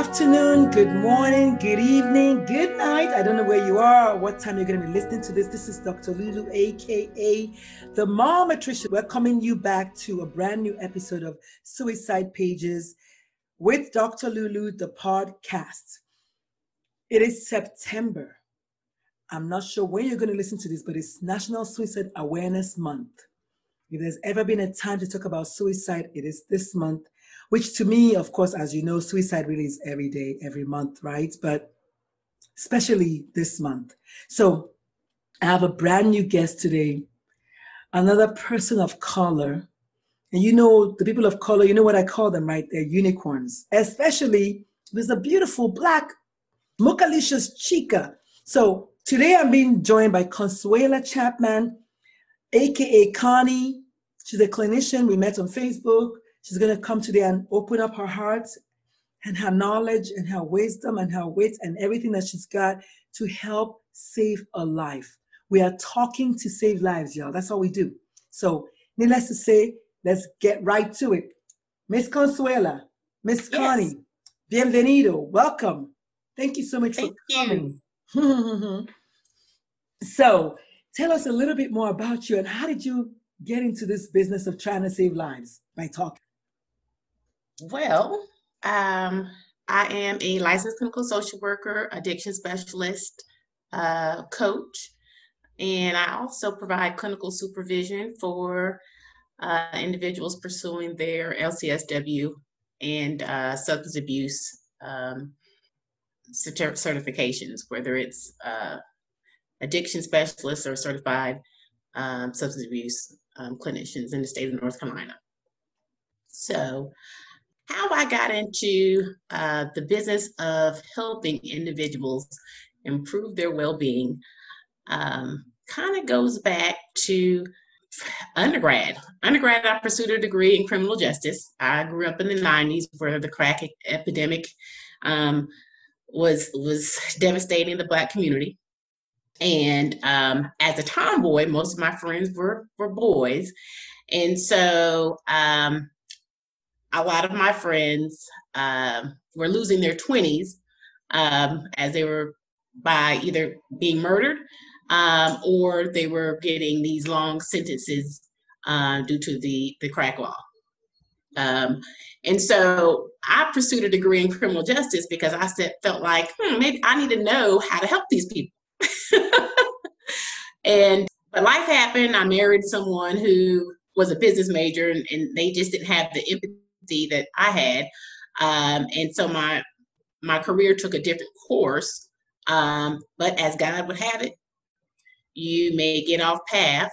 Afternoon, good morning, good evening, good night. I don't know where you are what time you're going to be listening to this. This is Dr. Lulu, aka the Mom Matrician, welcoming you back to a brand new episode of Suicide Pages with Dr. Lulu, the podcast. It is September. I'm not sure when you're going to listen to this, but it's National Suicide Awareness Month. If there's ever been a time to talk about suicide, it is this month which to me, of course, as you know, suicide really is every day, every month, right? But especially this month. So I have a brand new guest today, another person of color. And you know, the people of color, you know what I call them, right? They're unicorns, especially there's a beautiful black Mocalicious Chica. So today I'm being joined by Consuela Chapman, aka Connie. She's a clinician. We met on Facebook. She's going to come today and open up her heart and her knowledge and her wisdom and her wit and everything that she's got to help save a life. We are talking to save lives, y'all. That's all we do. So, needless to say, let's get right to it. Miss Consuela, Miss yes. Connie, bienvenido. Welcome. Thank you so much Thank for coming. so, tell us a little bit more about you and how did you get into this business of trying to save lives by talking? Well, um, I am a licensed clinical social worker, addiction specialist, uh, coach, and I also provide clinical supervision for uh, individuals pursuing their LCSW and uh, substance abuse um, certifications, whether it's uh, addiction specialists or certified um, substance abuse um, clinicians in the state of North Carolina. So, how I got into uh, the business of helping individuals improve their well being um, kind of goes back to undergrad. Undergrad, I pursued a degree in criminal justice. I grew up in the 90s where the crack epidemic um, was was devastating the black community. And um, as a tomboy, most of my friends were were boys, and so um, a lot of my friends um, were losing their 20s um, as they were by either being murdered um, or they were getting these long sentences uh, due to the, the crack law. Um, and so I pursued a degree in criminal justice because I said, felt like, hmm, maybe I need to know how to help these people. and but life happened. I married someone who was a business major and, and they just didn't have the empathy that I had. Um, and so my my career took a different course. Um, but as God would have it, you may get off path,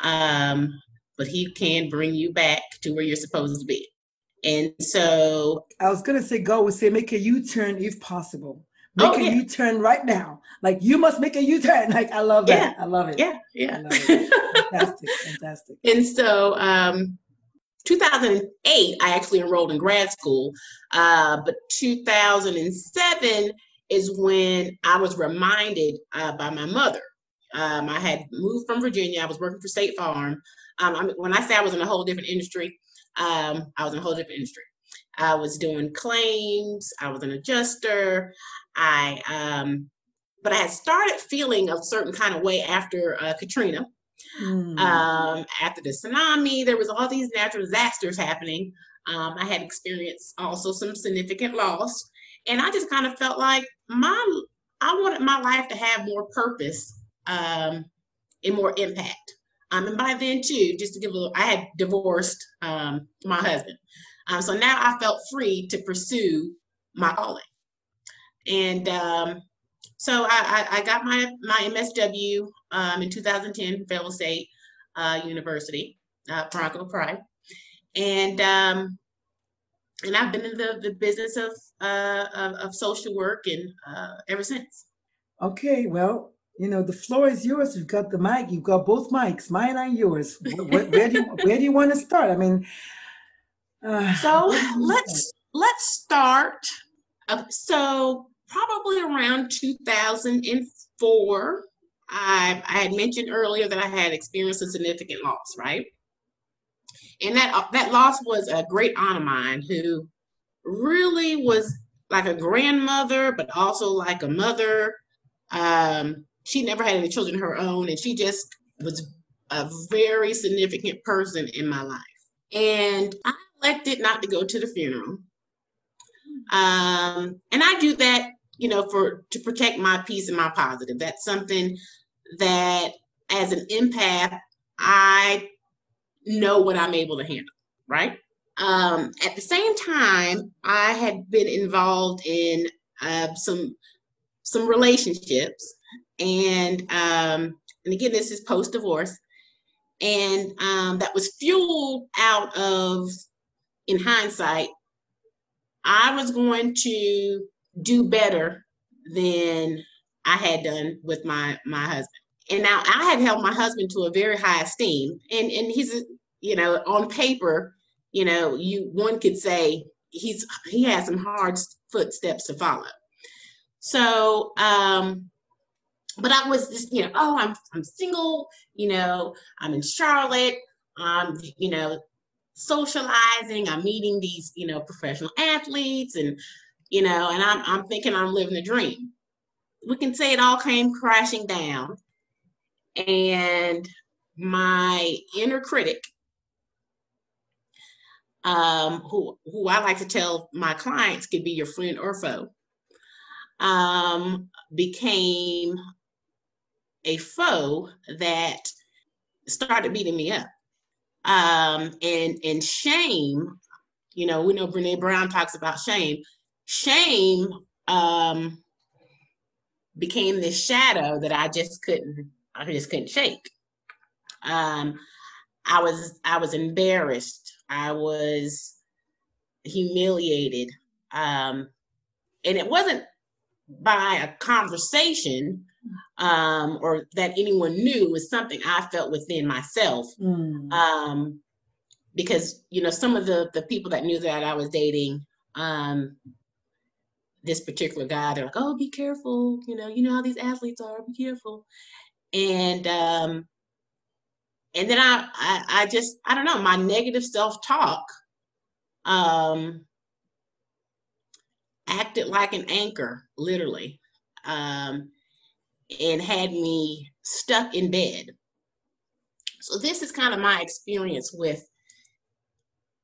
um, but He can bring you back to where you're supposed to be. And so I was gonna say, go and say, make a U-turn if possible. Make oh, a yeah. U-turn right now. Like you must make a U-turn. Like I love that. Yeah. I love it. Yeah, yeah. fantastic, fantastic. And so um, 2008, I actually enrolled in grad school, uh, but 2007 is when I was reminded uh, by my mother. Um, I had moved from Virginia. I was working for State Farm. Um, I mean, when I say I was in a whole different industry, um, I was in a whole different industry. I was doing claims. I was an adjuster. I, um, but I had started feeling a certain kind of way after uh, Katrina. Mm. Um, after the tsunami, there was all these natural disasters happening. Um, I had experienced also some significant loss, and I just kind of felt like my I wanted my life to have more purpose um, and more impact. Um, and by then too, just to give a little, I had divorced um, my husband, um, so now I felt free to pursue my calling. And um, so I, I, I, got my my MSW um, in 2010, Fayetteville State uh, University, uh, Bronco Pride, and um, and I've been in the, the business of, uh, of, of social work and uh, ever since. Okay, well, you know the floor is yours. You've got the mic. You've got both mics, mine and yours. Where, where do you, where do you want to start? I mean, uh, so let's let's start. Uh, so probably around 2004, I, I had mentioned earlier that I had experienced a significant loss, right? And that that loss was a great aunt of mine who really was like a grandmother, but also like a mother. Um, she never had any children of her own, and she just was a very significant person in my life. And I elected not to go to the funeral. Um, and I do that, you know, for to protect my peace and my positive. That's something that as an empath, I know what I'm able to handle, right? Um, at the same time, I had been involved in uh, some some relationships, and um, and again, this is post divorce, and um, that was fueled out of in hindsight, I was going to do better than I had done with my my husband. And now I had held my husband to a very high esteem. And and he's you know, on paper, you know, you one could say he's he has some hard footsteps to follow. So um but I was just, you know, oh, I'm I'm single, you know, I'm in Charlotte, I'm you know, socializing, I'm meeting these, you know, professional athletes and, you know, and I'm, I'm thinking I'm living a dream. We can say it all came crashing down. And my inner critic, um, who, who I like to tell my clients could be your friend or foe, um, became a foe that started beating me up um, and and shame. You know, we know Brene Brown talks about shame. Shame um, became this shadow that I just couldn't, I just couldn't shake. Um, I was, I was embarrassed. I was humiliated, um, and it wasn't by a conversation um, or that anyone knew was something I felt within myself. Mm. Um, because you know some of the the people that knew that I was dating um, this particular guy, they're like, "Oh, be careful," you know, you know how these athletes are, be careful, and um, and then I, I I just I don't know my negative self talk um acted like an anchor literally um and had me stuck in bed. So this is kind of my experience with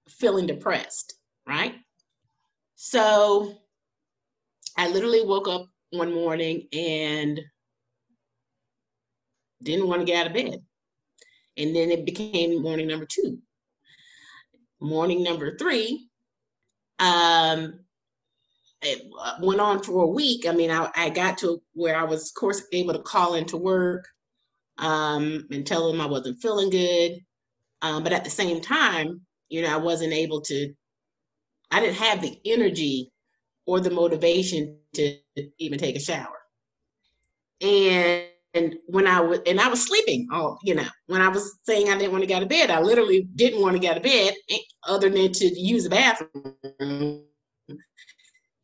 feeling depressed, right? So I literally woke up one morning and didn't want to get out of bed. And then it became morning number two. Morning number three, um, it uh, went on for a week. I mean, I, I got to where I was, of course, able to call into work um, and tell them I wasn't feeling good. Um, but at the same time, you know, I wasn't able to, I didn't have the energy or the motivation to even take a shower. And and when I was and I was sleeping all you know when I was saying I didn't want to get out of bed I literally didn't want to get out of bed eh, other than to use the bathroom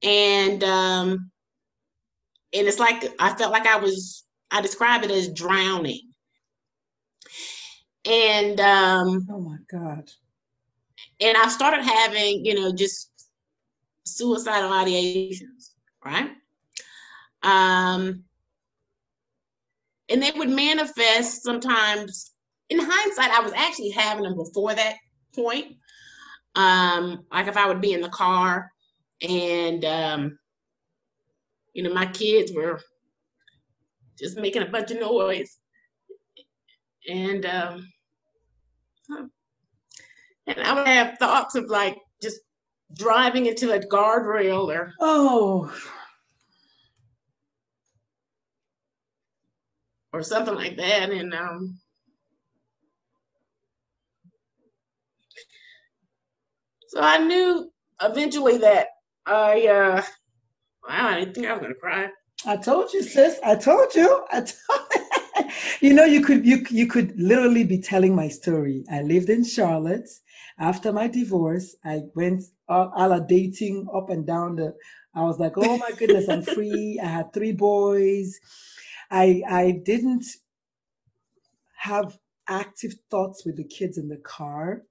and um and it's like I felt like I was I describe it as drowning. And um oh my God. And I started having, you know, just suicidal ideations, right? Um, and they would manifest sometimes. In hindsight, I was actually having them before that point. Um, like if I would be in the car and um, you know, my kids were just making a bunch of noise. And um, and I would have thoughts of like driving into a guardrail or Oh, or something like that. And um, so I knew eventually that I, uh, wow, I didn't think I was gonna cry. I told you, sis. I told you. I told you know you could you you could literally be telling my story. I lived in Charlotte. After my divorce, I went all, all a dating up and down the. I was like, oh my goodness, I'm free. I had three boys. I I didn't have active thoughts with the kids in the car,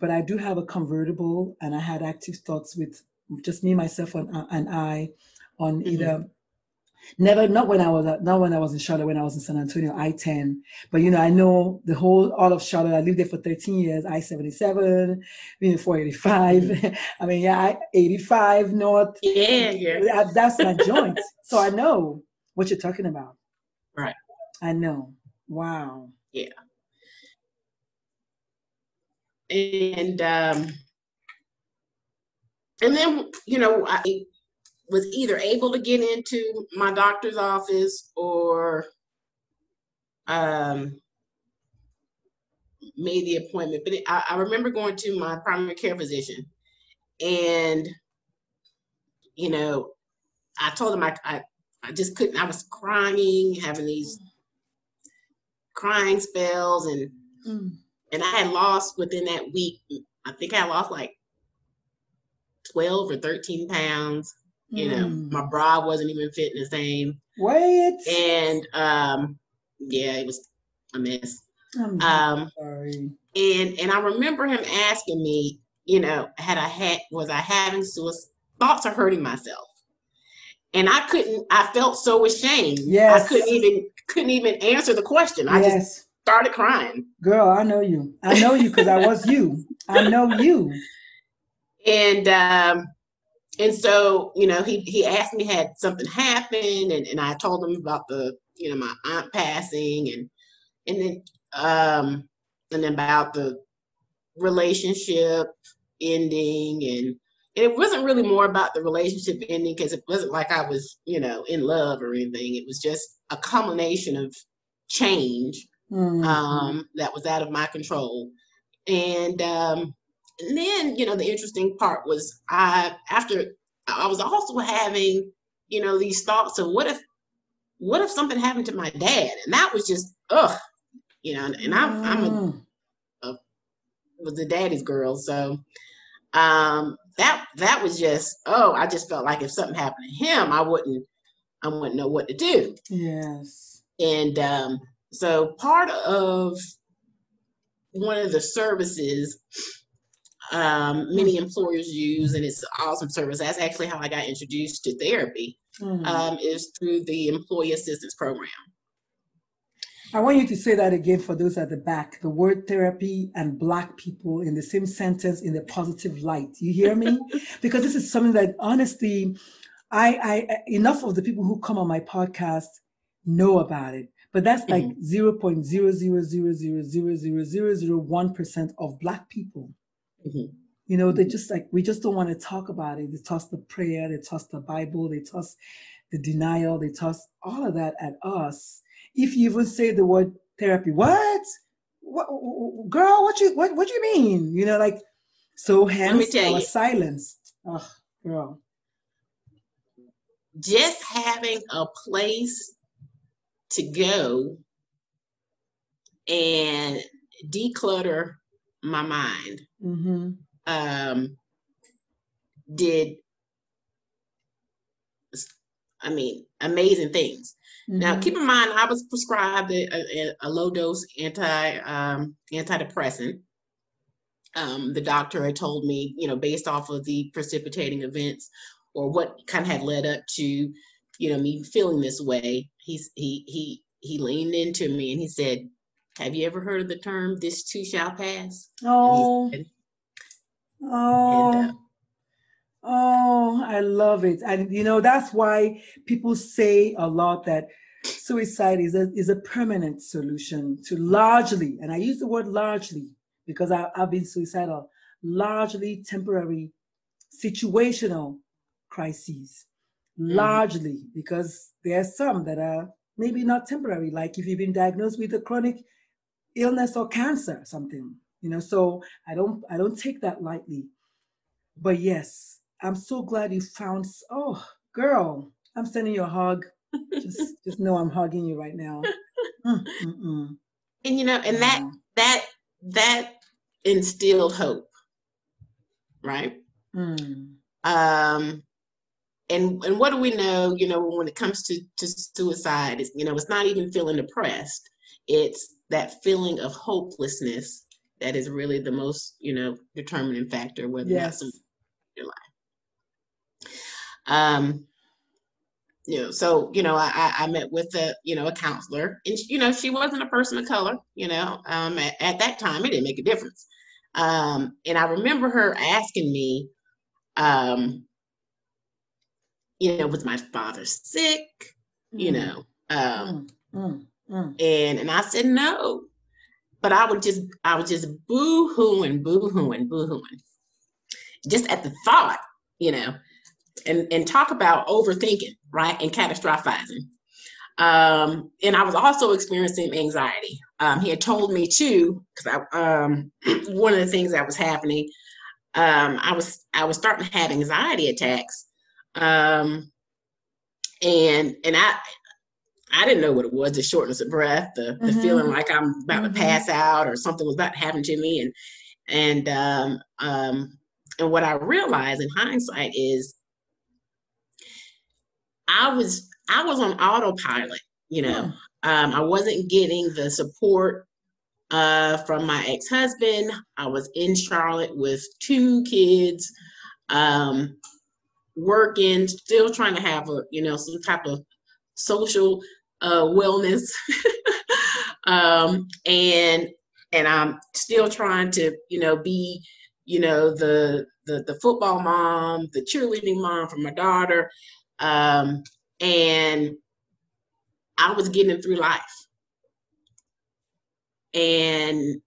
but I do have a convertible, and I had active thoughts with just me, myself, and, and I on Mhm. either never not when I was at- not when I was in Charlotte when I was in San Antonio I ten. But you know I know the whole all of Charlotte. I lived there for 13 years I 77 you know 485 mm-hmm. I mean yeah I 85 north. Yeah, yeah. Yeah, that's my joint. So I know what you're talking about. Right. I know. Wow. Yeah. and um and then you know i was either able to get into my doctor's office or um made the appointment but it, I, I remember going to my primary care physician and you know i told him i i, I just couldn't i was crying having these crying spells and Mm. and I had lost within that week. I think I lost like twelve or thirteen pounds. You know, Mm. my bra wasn't even fitting the same, wait and um, yeah, it was a mess. I'm Um, sorry and and I remember him asking me, you know, had I had was I having suicide thoughts of hurting myself, and I couldn't. I felt so ashamed. Yes. I couldn't even couldn't even answer the question. I just started crying. girl I know you I know you because I was you I know you and um and so you know he he asked me had something happened and, and i told him about the you know my aunt passing and and then um and then about the relationship ending and it wasn't really more about the relationship ending because it wasn't like i was you know in love or anything it was just a culmination of change Mhm. um, that was out of my control. And, um, and then, you know, the interesting part was I, after I was also having, you know, these thoughts of what if, what if something happened to my dad? And that was just, ugh, you know, and I'm, I'm a, Mm. was a daddy's girl. So, um, that, that was just, oh, I just felt like if something happened to him, I wouldn't, I wouldn't know what to do. yes And um, so part of one of the services um, hmm. many employers use, and it's an awesome service. That's actually how I got introduced to therapy, mm-hmm. um, is through the employee assistance program. I want you to say that again for those at the back. The word therapy and black people in the same sentence in the positive light. You hear me? because this is something that honestly, I, I enough of the people who come on my podcast know about it. But that's like 0.000000001% of black people Mhm. You know, they just like we just don't want to talk about it. They toss the prayer, they toss the Bible, they toss the denial, they toss all of that at us. If you even say the word therapy, what? What, girl? What you what? What you mean? You know, like so. Hence our you. silence. Oh, girl. Just having a place to go and declutter my mind Mm-hmm. um, did, I mean, amazing things. Now, Mm-hmm. keep in mind, I was prescribed a, a, a low dose anti um, antidepressant um, the doctor had told me, you know, based off of the precipitating events or what kind of had led up to, you know, me feeling this way. He's he he he leaned into me and he said, "Have you ever heard of the term "this too shall pass"?" Oh, oh. and, uh, Oh, I love it. And you know, that's why people say a lot that suicide is a is a permanent solution to largely, and I use the word largely because I, I've been suicidal, largely temporary situational crises. Largely because there are some that are maybe not temporary, like if you've been diagnosed with a chronic illness or cancer, something, you know. So I don't I don't take that lightly. But yes, I'm so glad you found. Oh, girl, I'm sending you a hug. Just, just know I'm hugging you right now. Mm, mm, mm. and you know, and that that that instilled hope, right? Mm. um and and what do we know you know when it comes to to suicide is you know it's not even feeling depressed it's that feeling of hopelessness that is really the most you know determining factor whether or not Yes. some um you know so you know I, I met with a you know a counselor and you know she wasn't a person of color you know um at, at that time it didn't make a difference. Um and i remember her asking me um you know was my father sick? You Mm, know um mm, mm, mm. and and i said no but i would just i was just boo-hooing boo-hooing boo-hooing just at the thought you know and and talk about overthinking right and catastrophizing. Um and i was also experiencing anxiety. Um he had told me too because i um one of the things that was happening um i was i was starting to have anxiety attacks. Um and and i i didn't know what it was the shortness of breath the, the Mhm. feeling like i'm about Mhm. to pass out or something was about to happen to me and and um um and what i realized in hindsight is i was i was on autopilot you know um i wasn't getting the support uh from my ex-husband i was in charlotte with two kids um working still trying to have a you know some type of social uh wellness. Um and and i'm still trying to you know be you know the the, the football mom the cheerleading mom for my daughter. Um and i was getting through life. And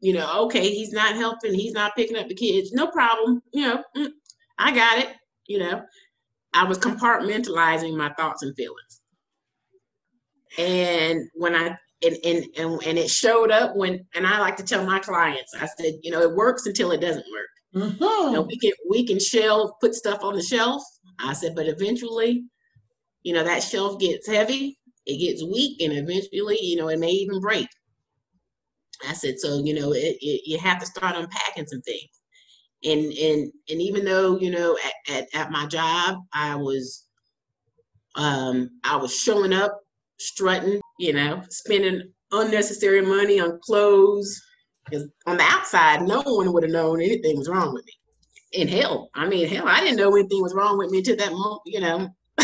you know okay he's not helping he's not picking up the kids no problem you know mm, i got it you know. I was compartmentalizing my thoughts and feelings and when i and and and, and it showed up when and i like to tell my clients i said you know it works until it doesn't work. Mm-hmm. you know, we can we can shelf put stuff on the shelf. I said but eventually you know that shelf gets heavy it gets weak and eventually you know it may even break. I said so you know it, it you have to start unpacking some things. And and and even though you know at, at, at my job i was um i was showing up strutting you know spending unnecessary money on clothes because on the outside no one would have known anything was wrong with me in hell i mean hell i didn't know anything was wrong with me until that moment you know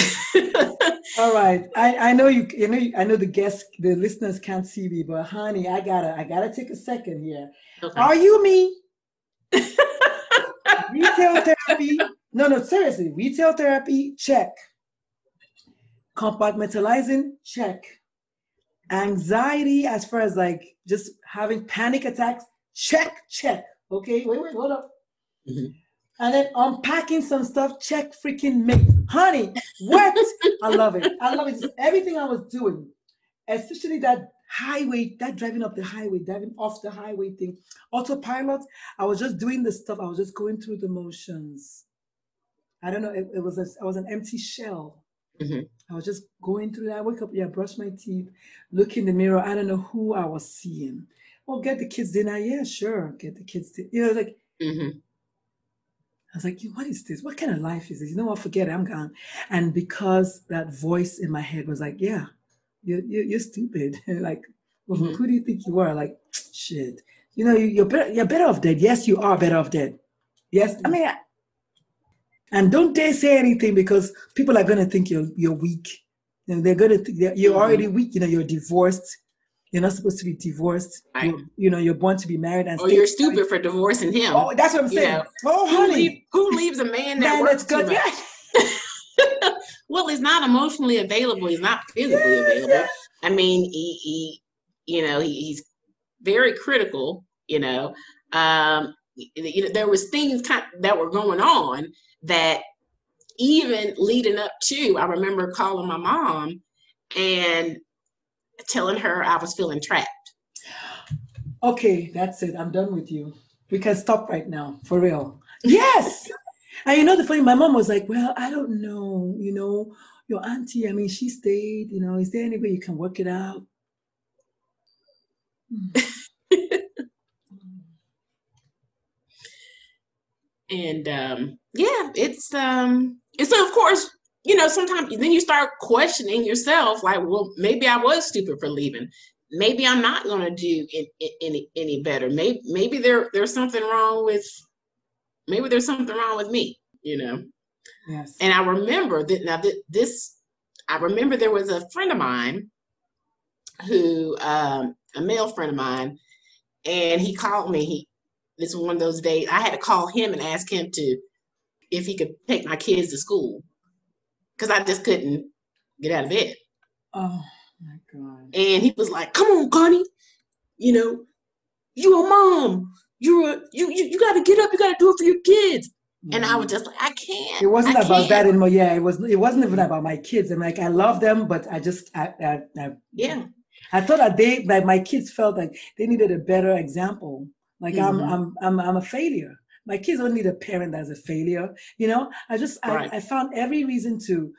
All right. I, I know you you know I know the guests the listeners can't see me, but honey, I gotta I gotta take a second here. Okay. Are you me? Retail therapy. No, no, seriously. Retail therapy, check. Compartmentalizing, check. Anxiety, as far as like just having panic attacks, check, check. Okay, wait, wait, hold up. Mhm. And then unpacking some stuff, check freaking me. Honey, what? I love it. I love it. Just everything I was doing, especially that highway, that driving up the highway, driving off the highway thing, autopilot. I was just doing the stuff. I was just going through the motions. I don't know. It, it was a, I was an empty shell. Mhm. I was just going through that. I wake up, yeah, brush my teeth, look in the mirror. I don't know who I was seeing. Well, get the kids dinner. Yeah, sure. Get the kids dinner. You know, like Mhm. I was like, what is this? What kind of life is this? You know what? Forget it. I'm gone. And because that voice in my head was like, yeah, you're, you're, you're stupid. like, well, Mhm. who do you think you are? Like, shit, you know, you're better, you're better off dead. Yes, you are better off dead. Yes, I mean, and don't dare say anything because people are going to think you're you're weak. You know, they're going to think you're mm-hmm. already weak. You know, you're divorced. You're not supposed to be divorced. You know, you're born to be married. And or you're stupid married. for divorcing him. Oh, that's what I'm saying. You know, oh, who, honey. Leave, who leaves a man that man, works. Too much? well, he's not emotionally available. He's not physically available. I mean, he, he you know, he, he's very critical. You know, um, you know, there was things kind of, that were going on that even leading up to, I remember calling my mom and telling her I was feeling trapped. Okay, that's it. I'm done with you. We can stop right now, for real. Yes. and you know the funny, my mom was like, "Well, I don't know. You know, your auntie. I mean, she stayed. You know, is there any way you can work it out?" and um, yeah, it's um, and so of course you know, sometimes then you start questioning yourself, like, well, maybe I was stupid for leaving. Maybe I'm not going to do any any better. Maybe maybe there there's something wrong with maybe there's something wrong with me. You know. Yes. And I remember that now that this I remember there was a friend of mine who um, a male friend of mine, and he called me. He this was one of those days I had to call him and ask him to if he could take my kids to school because I just couldn't get out of bed. Oh my God. And he was like, come on, Connie, you know, you a mom. You're a, you, you, you got to get up. You got to do it for your kids. Mm-hmm. And I was just like, I can't. It wasn't I about can't. that anymore. Yeah, it was. It wasn't even about my kids. I'm like, I love them, but I just, I, I, I yeah. I thought that they, like, my kids felt like they needed a better example. Like mm-hmm. I'm, I'm, I'm, I'm a failure my kids don't need a parent that's a failure you know i just right. I, I found every reason to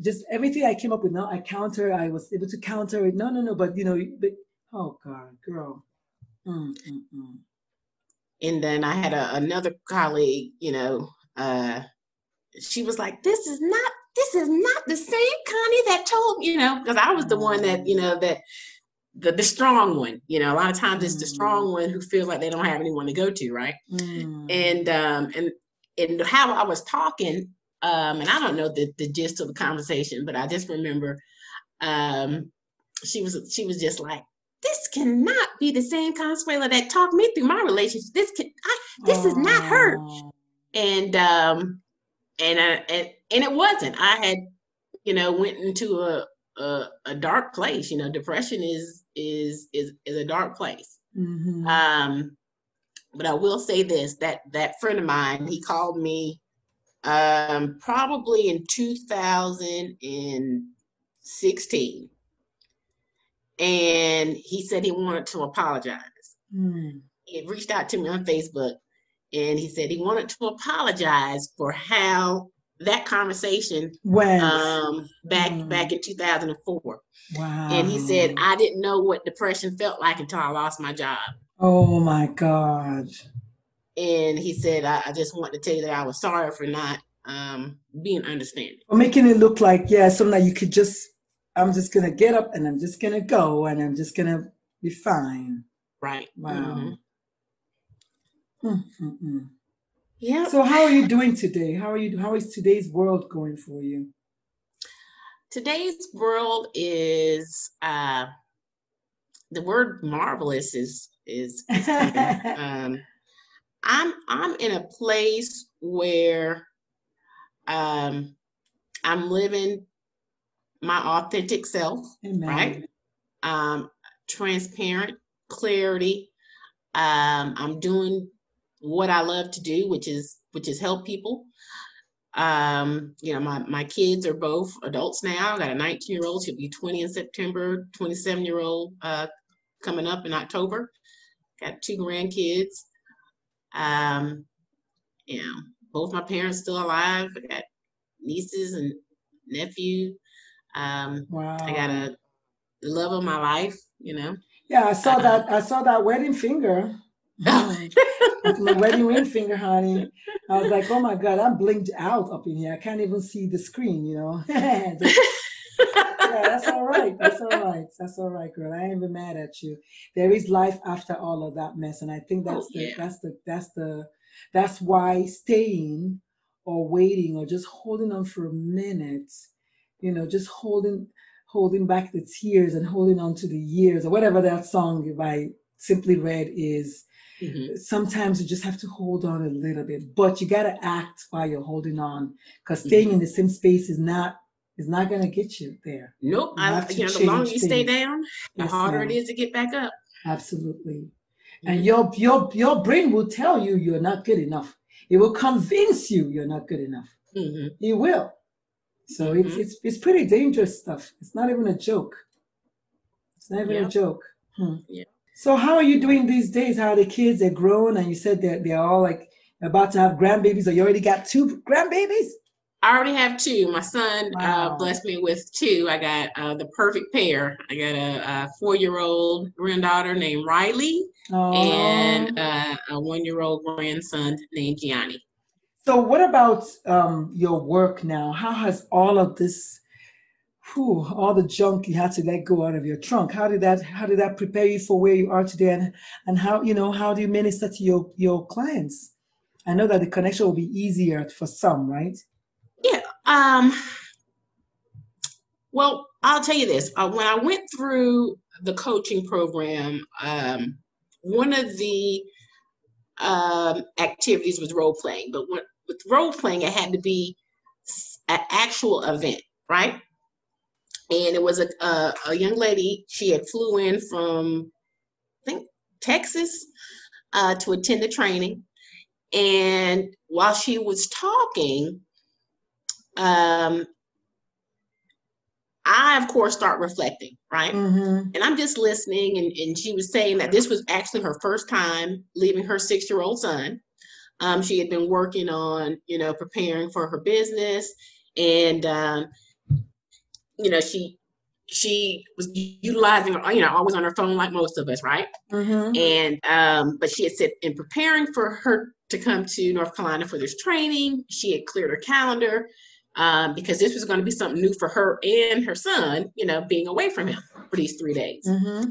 just everything i came up with now i counter i was able to counter it no no no but you know but, oh god girl mm, mm, mm. and then i had a, another colleague you know uh she was like this is not this is not the same connie that told you know because i was the one that you know that the, the strong one you know a lot of times it's the strong mm. one who feels like they don't have anyone to go to right mm. and um and and how i was talking um and i don't know the, the gist of the conversation but i just remember um she was she was just like this cannot be the same consuela that talked me through my relationship this can I, this is not her and um and I, and and it wasn't i had you know went into a a, a dark place. You know, depression is is is is a dark place. Mm-hmm. Um, but I will say this: that that friend of mine, he called me um, probably in 2016, and he said he wanted to apologize. Mm. He reached out to me on Facebook, and he said he wanted to apologize for how that conversation when? um back mm. back in 2004 wow. And he said i didn't know what depression felt like until i lost my job. Oh my god. And he said i, I just want to tell you that i was sorry for not um being understanding. Or making it look like yeah something that you could just i'm just gonna get up and i'm just gonna go and i'm just gonna be fine. Right. Wow. Mm-hmm. Mm-hmm. Yeah. So how are you doing today? How are you how is today's world going for you? Today's world is uh the word marvelous is is, is um I'm I'm in a place where um I'm living my authentic self, Amen. right? Um transparent, clarity. Um I'm doing what I love to do, which is which is help people. Um, you know, my my kids are both adults now. I got a 19 year old, she'll be 20 in September, 27 year old uh, coming up in October. Got two grandkids. Um, you know, both my parents still alive. I got nieces and nephew. Um, wow. I got a the love of my life. You know. Yeah, I saw uh, that. I saw that wedding finger. That's my wedding ring finger, honey. I was like, oh my God, I'm blinked out up in here. I can't even see the screen, you know. yeah, that's all right. That's all right. That's all right, girl. I ain't even mad at you. There is life after all of that mess, and I think that's Oh, the yeah. that's the that's the that's why staying or waiting or just holding on for a minute, you know, just holding holding back the tears and holding on to the years or whatever that song by Simply Red is. Mhm. Sometimes you just have to hold on a little bit, but you gotta act while you're holding on, because staying in the same space is not is not gonna get you there. Nope. You I, to you know, the longer you stay down, the Yes, harder ma'am. it is to get back up. Absolutely. And your your your brain will tell you you're not good enough. It will convince you you're not good enough. hmm It will. So it's Mhm. it's it's pretty dangerous stuff. It's not even a joke. It's not even Yeah. a joke. Hmm. Yeah. So how are you doing these days? How are the kids? They're grown, and you said that they're all like about to have grandbabies, or you already got two grandbabies. I already have two. My son Wow. uh, blessed me with two. I got uh, the perfect pair. I got a, a four-year-old granddaughter named Riley Oh. and uh, a one-year-old grandson named Gianni. So, what about um, your work now? How has all of this, whew, all the junk you had to let go out of your trunk? How did that? How did that prepare you for where you are today? And and how you know how do you minister to your your clients? I know that the connection will be easier for some, right? Yeah. Um, well, I'll tell you this. Uh, when I went through the coaching program, um, one of the um, activities was role playing, but when, with role playing, it had to be an actual event, right? And it was a, a, a young lady. She had flew in from, I think, Texas uh, to attend the training. And while she was talking, um, I, of course, start reflecting, right? Mm-hmm. And I'm just listening, and, and she was saying that this was actually her first time leaving her six year old son. Um, she had been working on, you know, preparing for her business, and um, you know, she she was utilizing, you know, always on her phone like most of us, right? Mm-hmm. And um, but she had said in preparing for her to come to North Carolina for this training, she had cleared her calendar um, because this was going to be something new for her and her son, you know, being away from him for these three days. Mm-hmm.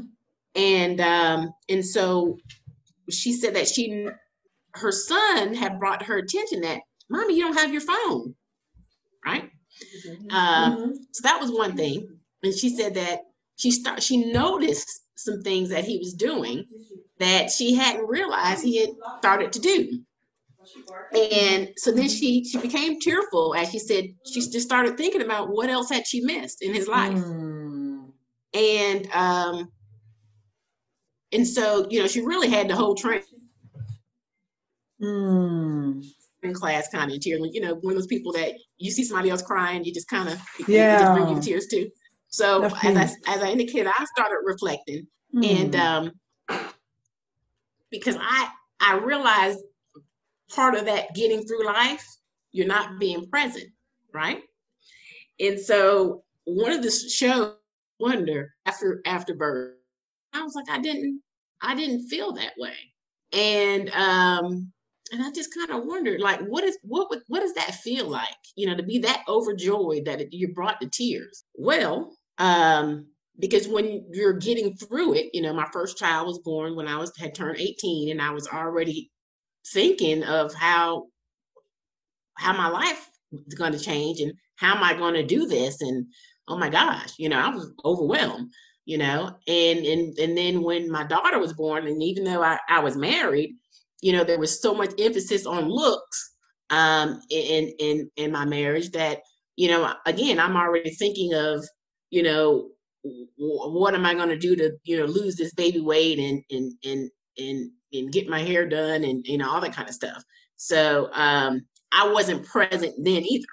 And um, and so she said that she her son had brought her attention that mommy, you don't have your phone, right? Um, Mm-hmm. so that was one thing. And she said that she start she noticed some things that he was doing that she hadn't realized he had started to do. And so then she she became tearful as she said she just started thinking about what else had she missed in his life. Mm. And um and so you know she really had the whole train Mm. Class kind of in tears. You know, one of those people that you see somebody else crying, you just kind of it just Yeah. bring you to tears too. So as I as I indicated, I started reflecting and Mm. um because i i realized part of that getting through life you're not being present right and so one of the shows wonder after after birth i was like i didn't i didn't feel that way and um and i just kind of wondered like what is what would what does that feel like you know to be that overjoyed that it, you're brought to tears well um because when you're getting through it, you know, my first child was born when I was had turned 18 and I was already thinking of how how my life is going to change and how am I going to do this and oh my gosh, you know, I was overwhelmed, you know. And and and then when my daughter was born and even though I, I was married, you know, there was so much emphasis on looks um in in in my marriage that you know, again, I'm already thinking of, you know, what am I going to do to you know lose this baby weight and and and and and get my hair done and you know all that kind of stuff. So um, I wasn't present then either.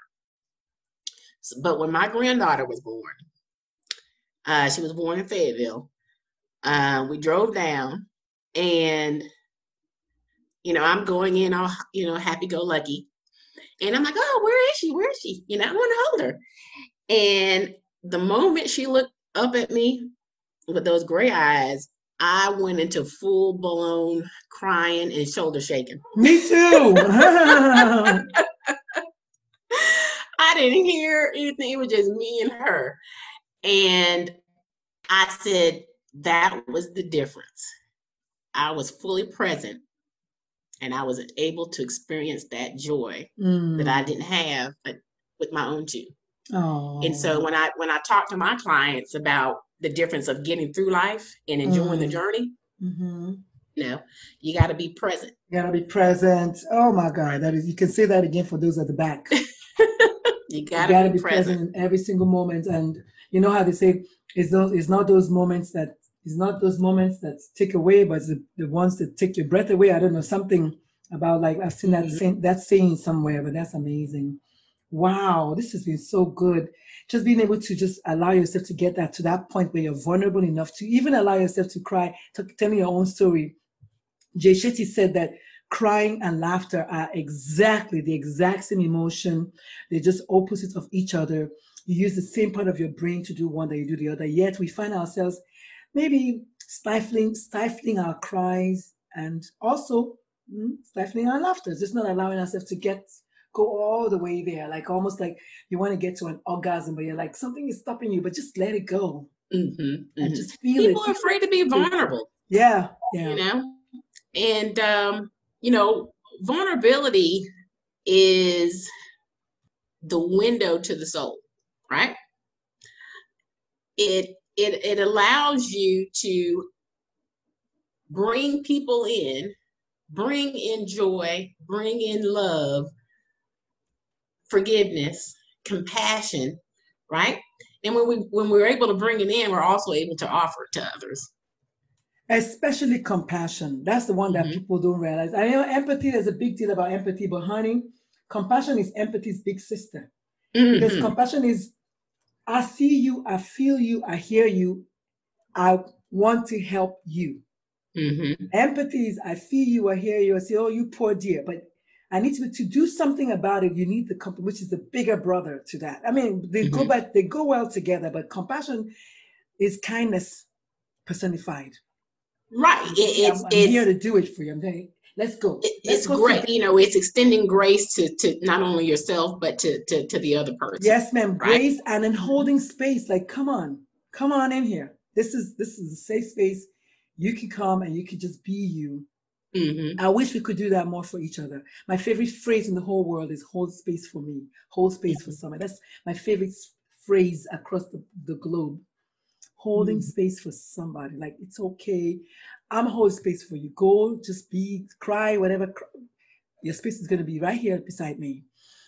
So, but when my granddaughter was born, uh, she was born in Fayetteville. Uh, we drove down, and you know I'm going in all you know happy go lucky, and I'm like, oh, where is she? Where is she? You know I want to hold her. And the moment she looked up at me with those gray eyes, I went into full blown crying and shoulder shaking. Me too. I didn't hear anything. It was just me and her. And I said, that was the difference. I was fully present and I was able to experience that joy mm. that I didn't have but with my own two. Oh. And so when I when I talk to my clients about the difference of getting through life and enjoying mm. the journey, mm-hmm. you know, you got to be present. You got to be present. Oh my God, that is. You can say that again for those at the back. you got to be, be present. present in every single moment, and you know how they say it's those. It's not those moments that. It's not those moments that take away, but the, the ones that take your breath away. I don't know something about like I've seen that mm-hmm. saying, that saying somewhere, but that's amazing. Wow, this has been so good. Just being able to just allow yourself to get that to that point where you're vulnerable enough to even allow yourself to cry, to tell me your own story. Jay Shetty said that crying and laughter are exactly the exact same emotion. They're just opposites of each other. You use the same part of your brain to do one that you do the other. Yet we find ourselves maybe stifling, stifling our cries and also mm, stifling our laughter. Just not allowing ourselves to get go all the way there, like almost like you want to get to an orgasm, but you're like something is stopping you, but just let it go mm-hmm, mm-hmm. and just feel People it. People are afraid to be vulnerable. Yeah, yeah. You know, and um, you know, vulnerability is the window to the soul, right? It it it allows you to bring people in, bring in joy, bring in love forgiveness, compassion, right? And when we when we're able to bring it in, we're also able to offer it to others. Especially compassion. That's the one that mm-hmm. people don't realize. I know empathy is a big deal about empathy, but honey, compassion is empathy's big sister. Mm-hmm. Because compassion is I see you, I feel you, I hear you, I want to help you. Mm-hmm. Empathy is I feel you, I hear you, I say, oh, you poor dear. But I need to, to do something about it. You need the company, which is the bigger brother to that. I mean, they mm-hmm. go back, they go well together, but compassion is kindness personified. Right. It, it's, I'm, I'm it's, here to do it for you. I'm let's go. Let's it's go great. You know, it's extending grace to, to not only yourself, but to, to, to the other person. Yes, ma'am. Right? Grace and then holding space. Like, come on, come on in here. This is, this is a safe space. You can come and you can just be you Mm-hmm. I wish we could do that more for each other. My favorite phrase in the whole world is hold space for me, hold space mm-hmm. for someone. That's my favorite phrase across the, the globe. Holding mm-hmm. space for somebody. Like, it's okay. I'm holding space for you. Go, just be, cry, whatever. Your space is going to be right here beside me.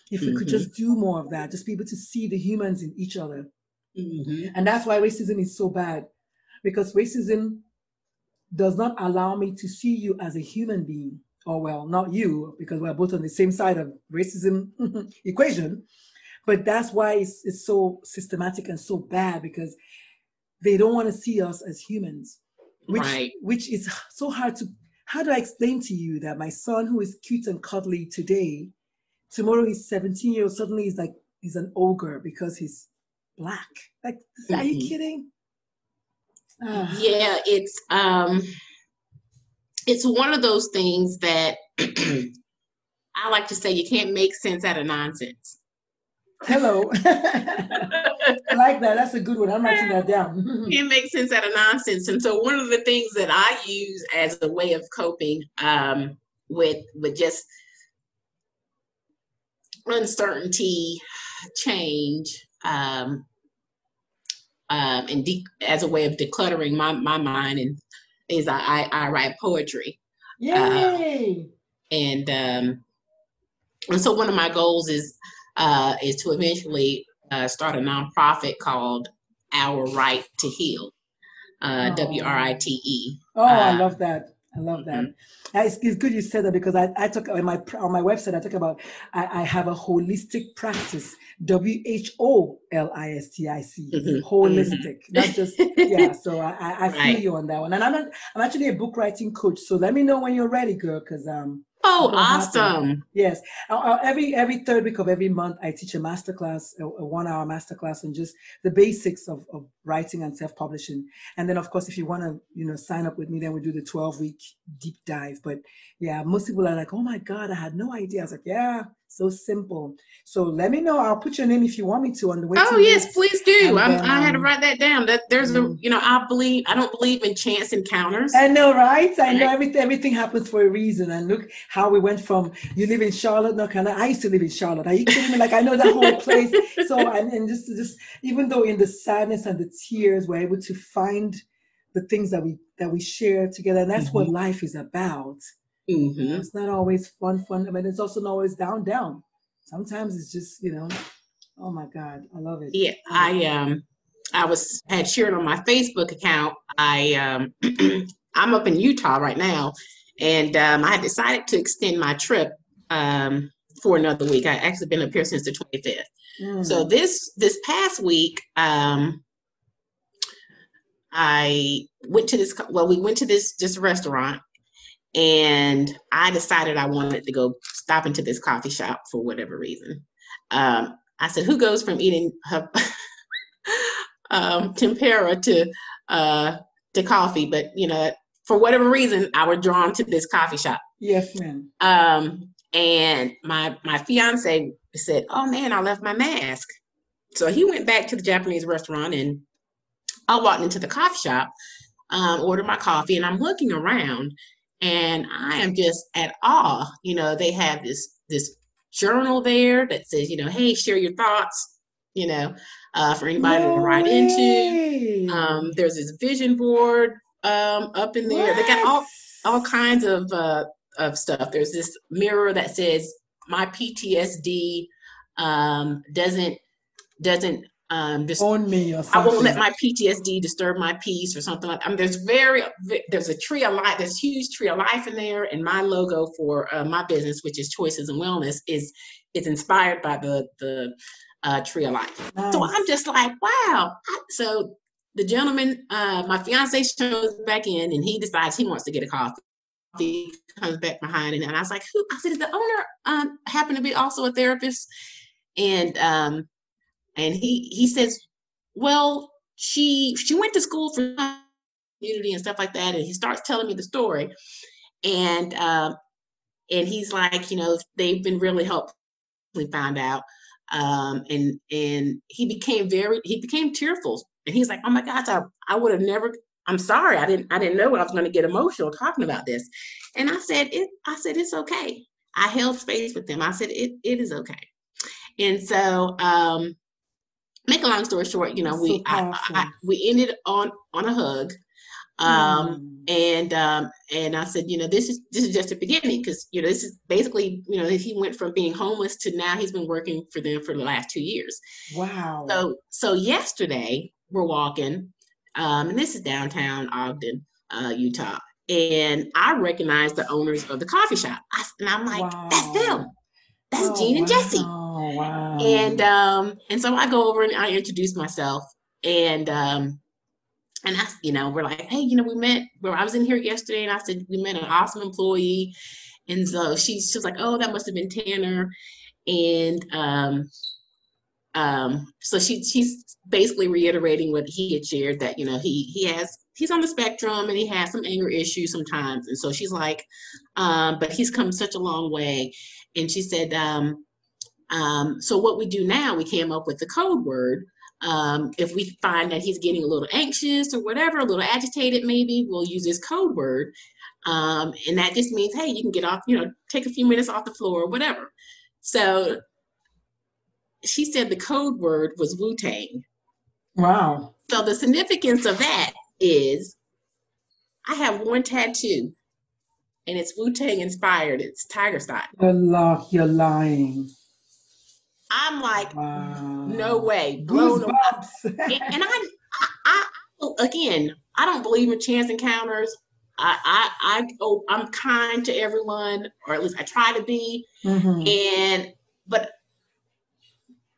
If we could mm-hmm. just do more of that, just be able to see the humans in each other. Mm-hmm. And that's why racism is so bad. Because racism does not allow me to see you as a human being, or well, not you, because we're both on the same side of racism equation. But that's why it's, it's so systematic and so bad because they don't want to see us as humans, which right. which is so hard to. How do I explain to you that my son, who is cute and cuddly today, tomorrow he's 17 years old, suddenly he's like he's an ogre because he's black. Like, mm-hmm. are you mm-hmm. kidding? yeah, it's um it's one of those things that I like to say you can't make sense out of nonsense. Hello. I like that. That's a good one. I'm writing that down. it makes sense out of nonsense. And so one of the things that I use as a way of coping um, with with just uncertainty, change, um, um, and de- as a way of decluttering my, my mind and is I, I, I write poetry. Yay! Uh, and um, and so one of my goals is uh, is to eventually uh, start a nonprofit called Our Right to Heal, uh, W R I T E. Oh, I uh, love that. I love that. Mm-hmm. It's, it's, good you said that because I, I talk on my on my website. I talk about I, I have a holistic practice. W H O L I S T I C. Mm-hmm. Holistic, mm-hmm. not just yeah. So I, I, I feel right. you on that one. And I'm a, I'm actually a book writing coach. So let me know when you're ready, girl, because um Oh, awesome! Yes, every every third week of every month, I teach a masterclass, a, a one-hour masterclass on just the basics of, of writing and self-publishing. And then, of course, if you want to, you know, sign up with me, then we do the twelve-week deep dive. But yeah, most people are like, "Oh my god, I had no idea." I was like, "Yeah, So simple. So let me know. I'll put your name if you want me to on the way. Oh yes, please do. Then, i had to um, write that down. That there's mm-hmm. a you know I believe I don't believe in chance encounters. I know, right? I know everything. Everything happens for a reason. And look how we went from you live in Charlotte, North Carolina. I used to live in Charlotte. Are you kidding me? Like I know that whole place. So and, and just just even though in the sadness and the tears, we're able to find the things that we that we share together, and that's mm-hmm. what life is about. Mm-hmm. It's not always fun, fun, but it's also not always down, down. Sometimes it's just, you know, oh my God, I love it. Yeah, I um I was had shared on my Facebook account. I um I'm up in Utah right now, and um, I decided to extend my trip um, for another week. I actually been up here since the 25th. Mm. So this this past week, um, I went to this. Well, we went to this this restaurant, and I decided I wanted to go stop into this coffee shop for whatever reason. Um, I said, "Who goes from eating her, um, tempura to uh, to coffee?" But you know, for whatever reason, I was drawn to this coffee shop. Yes, ma'am. Um, and my my fiance said, "Oh man, I left my mask." So he went back to the Japanese restaurant, and I walked into the coffee shop, um, ordered my coffee, and I'm looking around, and I am just at awe. You know, they have this this journal there that says, you know, hey, share your thoughts. You know, uh, for anybody no to write way. into. Um, there's this vision board um, up in there. What? They got all all kinds of uh, of stuff. There's this mirror that says, "My PTSD um, doesn't doesn't um just on me or something. I won't let my PTSD disturb my peace or something like I mean there's very there's a tree of life there's huge tree of life in there and my logo for uh, my business which is choices and wellness is is inspired by the the uh, tree of life nice. so I'm just like wow so the gentleman uh my fiance shows back in and he decides he wants to get a coffee he comes back behind and I was like who I said "Is the owner um happen to be also a therapist and um and he he says, well, she she went to school for community and stuff like that, and he starts telling me the story, and um, and he's like, you know, they've been really helpful. We found out, um, and and he became very he became tearful, and he's like, oh my gosh, I I would have never. I'm sorry, I didn't I didn't know I was going to get emotional talking about this, and I said it. I said it's okay. I held space with them. I said it it is okay, and so um, make a long story short, you know, so we I, I, we ended on on a hug. Um, mm. and um, and I said, you know, this is this is just the beginning because you know this is basically you know he went from being homeless to now he's been working for them for the last two years. Wow. So so yesterday we're walking, um, and this is downtown Ogden, uh, Utah, and I recognize the owners of the coffee shop, I, and I'm like, wow. that's them. That's oh, Gene and wow. Jesse. Wow. And um, and so I go over and I introduce myself. And um, and I, you know, we're like, hey, you know, we met where I was in here yesterday and I said we met an awesome employee. And so she's she was like, oh, that must have been Tanner. And um, um, so she she's basically reiterating what he had shared that, you know, he he has he's on the spectrum and he has some anger issues sometimes. And so she's like, um, but he's come such a long way. And she said, um, um, so what we do now, we came up with the code word. Um, if we find that he's getting a little anxious or whatever, a little agitated, maybe we'll use this code word. Um, and that just means, hey, you can get off, you know, take a few minutes off the floor or whatever. So she said the code word was Wu Tang. Wow. So the significance of that is I have one tattoo and it's Wu Tang inspired. It's Tiger Style. Allah, you're lying. I'm like, wow. no way, blown and, and I, I, I, again, I don't believe in chance encounters. I, I, I, oh, I'm kind to everyone, or at least I try to be. Mm-hmm. And, but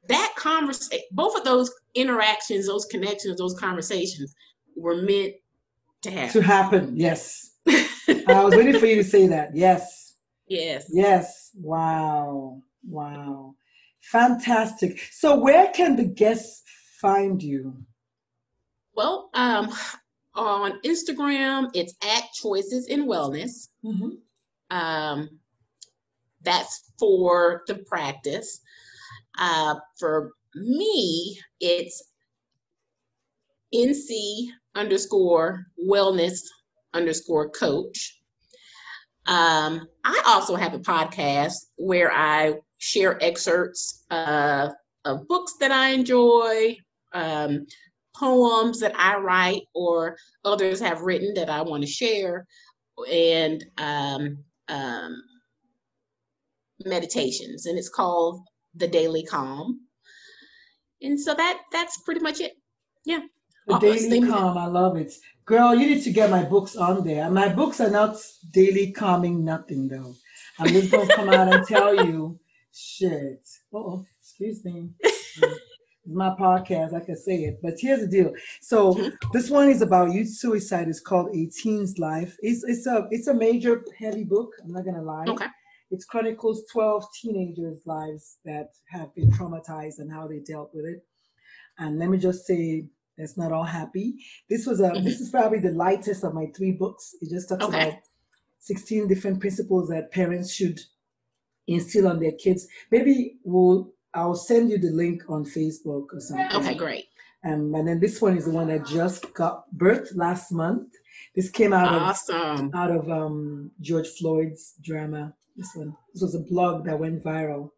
that conversation, both of those interactions, those connections, those conversations were meant to happen. To happen, yes. I was waiting for you to say that. Yes. Yes. Yes. Wow. Wow. Fantastic. So, where can the guests find you? Well, um, on Instagram, it's at Choices in Wellness. Mm-hmm. Um, that's for the practice. Uh, for me, it's NC underscore wellness underscore coach. Um, I also have a podcast where I share excerpts uh, of books that I enjoy, um, poems that I write or others have written that I want to share, and um, um, meditations. And it's called The Daily Calm. And so that that's pretty much it. Yeah. The Daily Calm, I love it. Girl, you need to get my books on there. My books are not daily calming nothing though. I'm just gonna come out and tell you shit. Oh, excuse me. my podcast, I can say it. But here's the deal. So mm-hmm. this one is about youth suicide. It's called A Teen's Life. It's it's a it's a major heavy book. I'm not gonna lie. Okay. It chronicles 12 teenagers' lives that have been traumatized and how they dealt with it. And let me just say, it's not all happy. This was a mm-hmm. this is probably the lightest of my three books. It just talks okay. about 16 different principles that parents should instill on their kids. Maybe we'll I'll send you the link on Facebook or something. Okay, great. Um, and then this one is the one that just got birthed last month. This came out awesome. of out of um, George Floyd's drama. This one. This was a blog that went viral.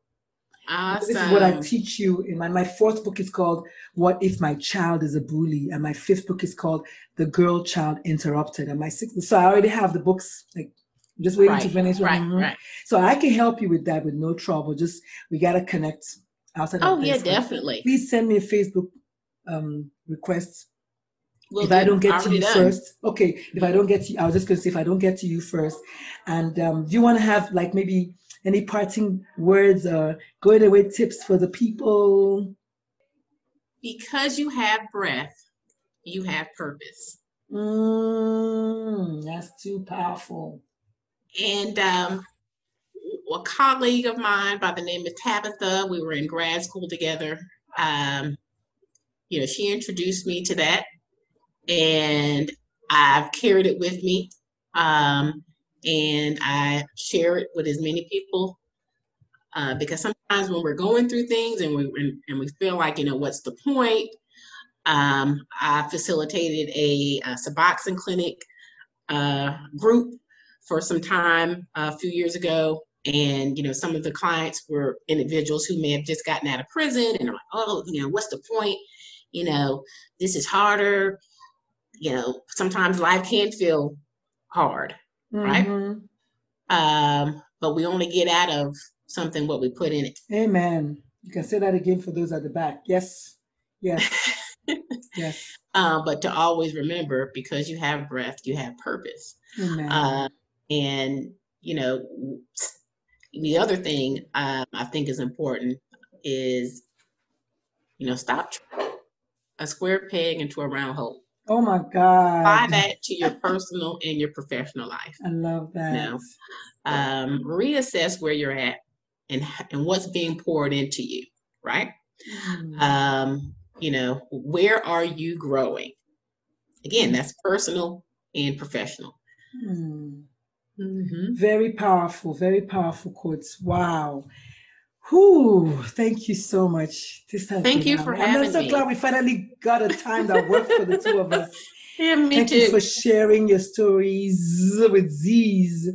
Awesome. This is what I teach you in my my fourth book is called What If My Child is a Bully? And my fifth book is called The Girl Child Interrupted. And my sixth so I already have the books like just waiting right, to finish right, right. So I can help you with that with no trouble. Just we gotta connect outside. Oh yeah, definitely. Please send me a Facebook um, request. We'll if do. I don't get to you done. first, okay. If I don't get to you, I was just gonna say if I don't get to you first, and um, do you want to have like maybe any parting words or going away tips for the people? Because you have breath, you have purpose. Mm, that's too powerful. And um, a colleague of mine by the name of Tabitha, we were in grad school together. Um, you know, she introduced me to that, and I've carried it with me. Um, and I share it with as many people uh, because sometimes when we're going through things and we and, we feel like you know what's the point, um, I facilitated a, a Suboxone clinic uh, group for some time uh, a few years ago. And, you know, some of the clients were individuals who may have just gotten out of prison and are like, oh, you know, what's the point? You know, this is harder. You know, sometimes life can feel hard, mm-hmm. right? Um, but we only get out of something what we put in it. Amen. You can say that again for those at the back. Yes. Yes. yes. Uh, but to always remember because you have breath, you have purpose. Amen. Uh, and, you know, the other thing um, I think is important is, you know, stop a square peg into a round hole. Oh my God. Apply that to your personal and your professional life. I love that. Now, um, reassess where you're at and, and what's being poured into you, right? Mm. Um, you know, where are you growing? Again, that's personal and professional. Mm. Mm-hmm. Very powerful, very powerful quotes. Wow. Whew, thank you so much. This time. Thank you for having me. I'm so glad we finally got a time that worked for the two of us. Yeah, me thank too. you for sharing your stories with Z's.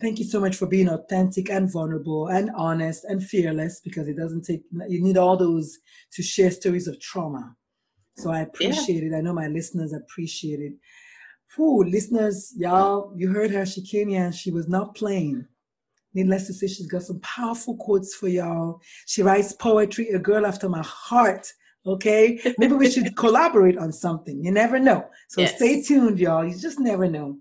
Thank you so much for being authentic and vulnerable and honest and fearless because it doesn't take, you need all those to share stories of trauma. So I appreciate yeah. it. I know my listeners appreciate it. Whew, listeners, y'all, you heard her. She came here and she was not playing. Needless to say, she's got some powerful quotes for y'all. She writes poetry, a girl after my heart. Okay, maybe we should collaborate on something. You never know. So yes. stay tuned, y'all. You just never know.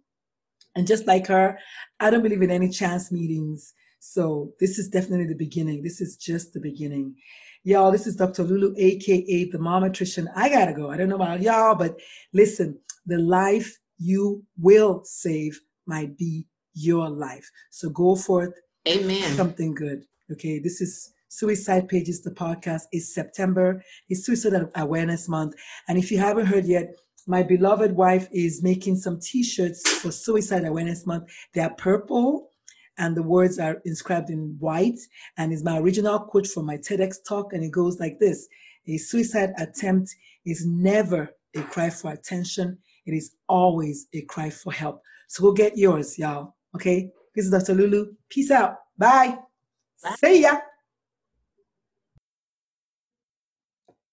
And just like her, I don't believe in any chance meetings. So this is definitely the beginning. This is just the beginning. Y'all, this is Dr. Lulu, aka the Mom Momatrician. I gotta go. I don't know about y'all, but listen, the life you will save might be your life. So go forth. Amen. Something good. Okay. This is Suicide Pages, the podcast is September. It's Suicide Awareness Month. And if you haven't heard yet, my beloved wife is making some t-shirts for Suicide Awareness Month. They are purple and the words are inscribed in white. And is my original quote from my TEDx talk, and it goes like this: A suicide attempt is never a cry for attention. It is always a cry for help. So go get yours, y'all. Okay. This is Dr. Lulu. Peace out. Bye. Bye. See ya.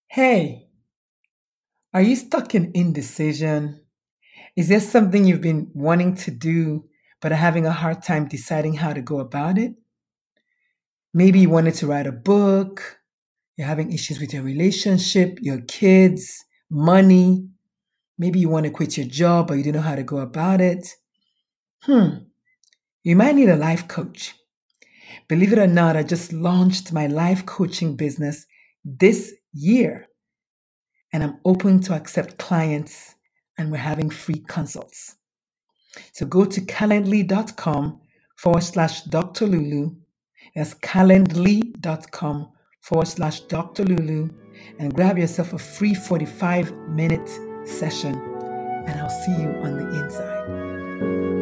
Hey, are you stuck in indecision? Is there something you've been wanting to do but are having a hard time deciding how to go about it? Maybe you wanted to write a book, you're having issues with your relationship, your kids, money. Maybe you want to quit your job, but you don't know how to go about it. Hmm, you might need a life coach. Believe it or not, I just launched my life coaching business this year, and I'm open to accept clients, and we're having free consults. So go to calendly.com forward slash Dr. Lulu. That's calendly.com forward slash Dr. Lulu and grab yourself a free 45 minute session. And I'll see you on the inside.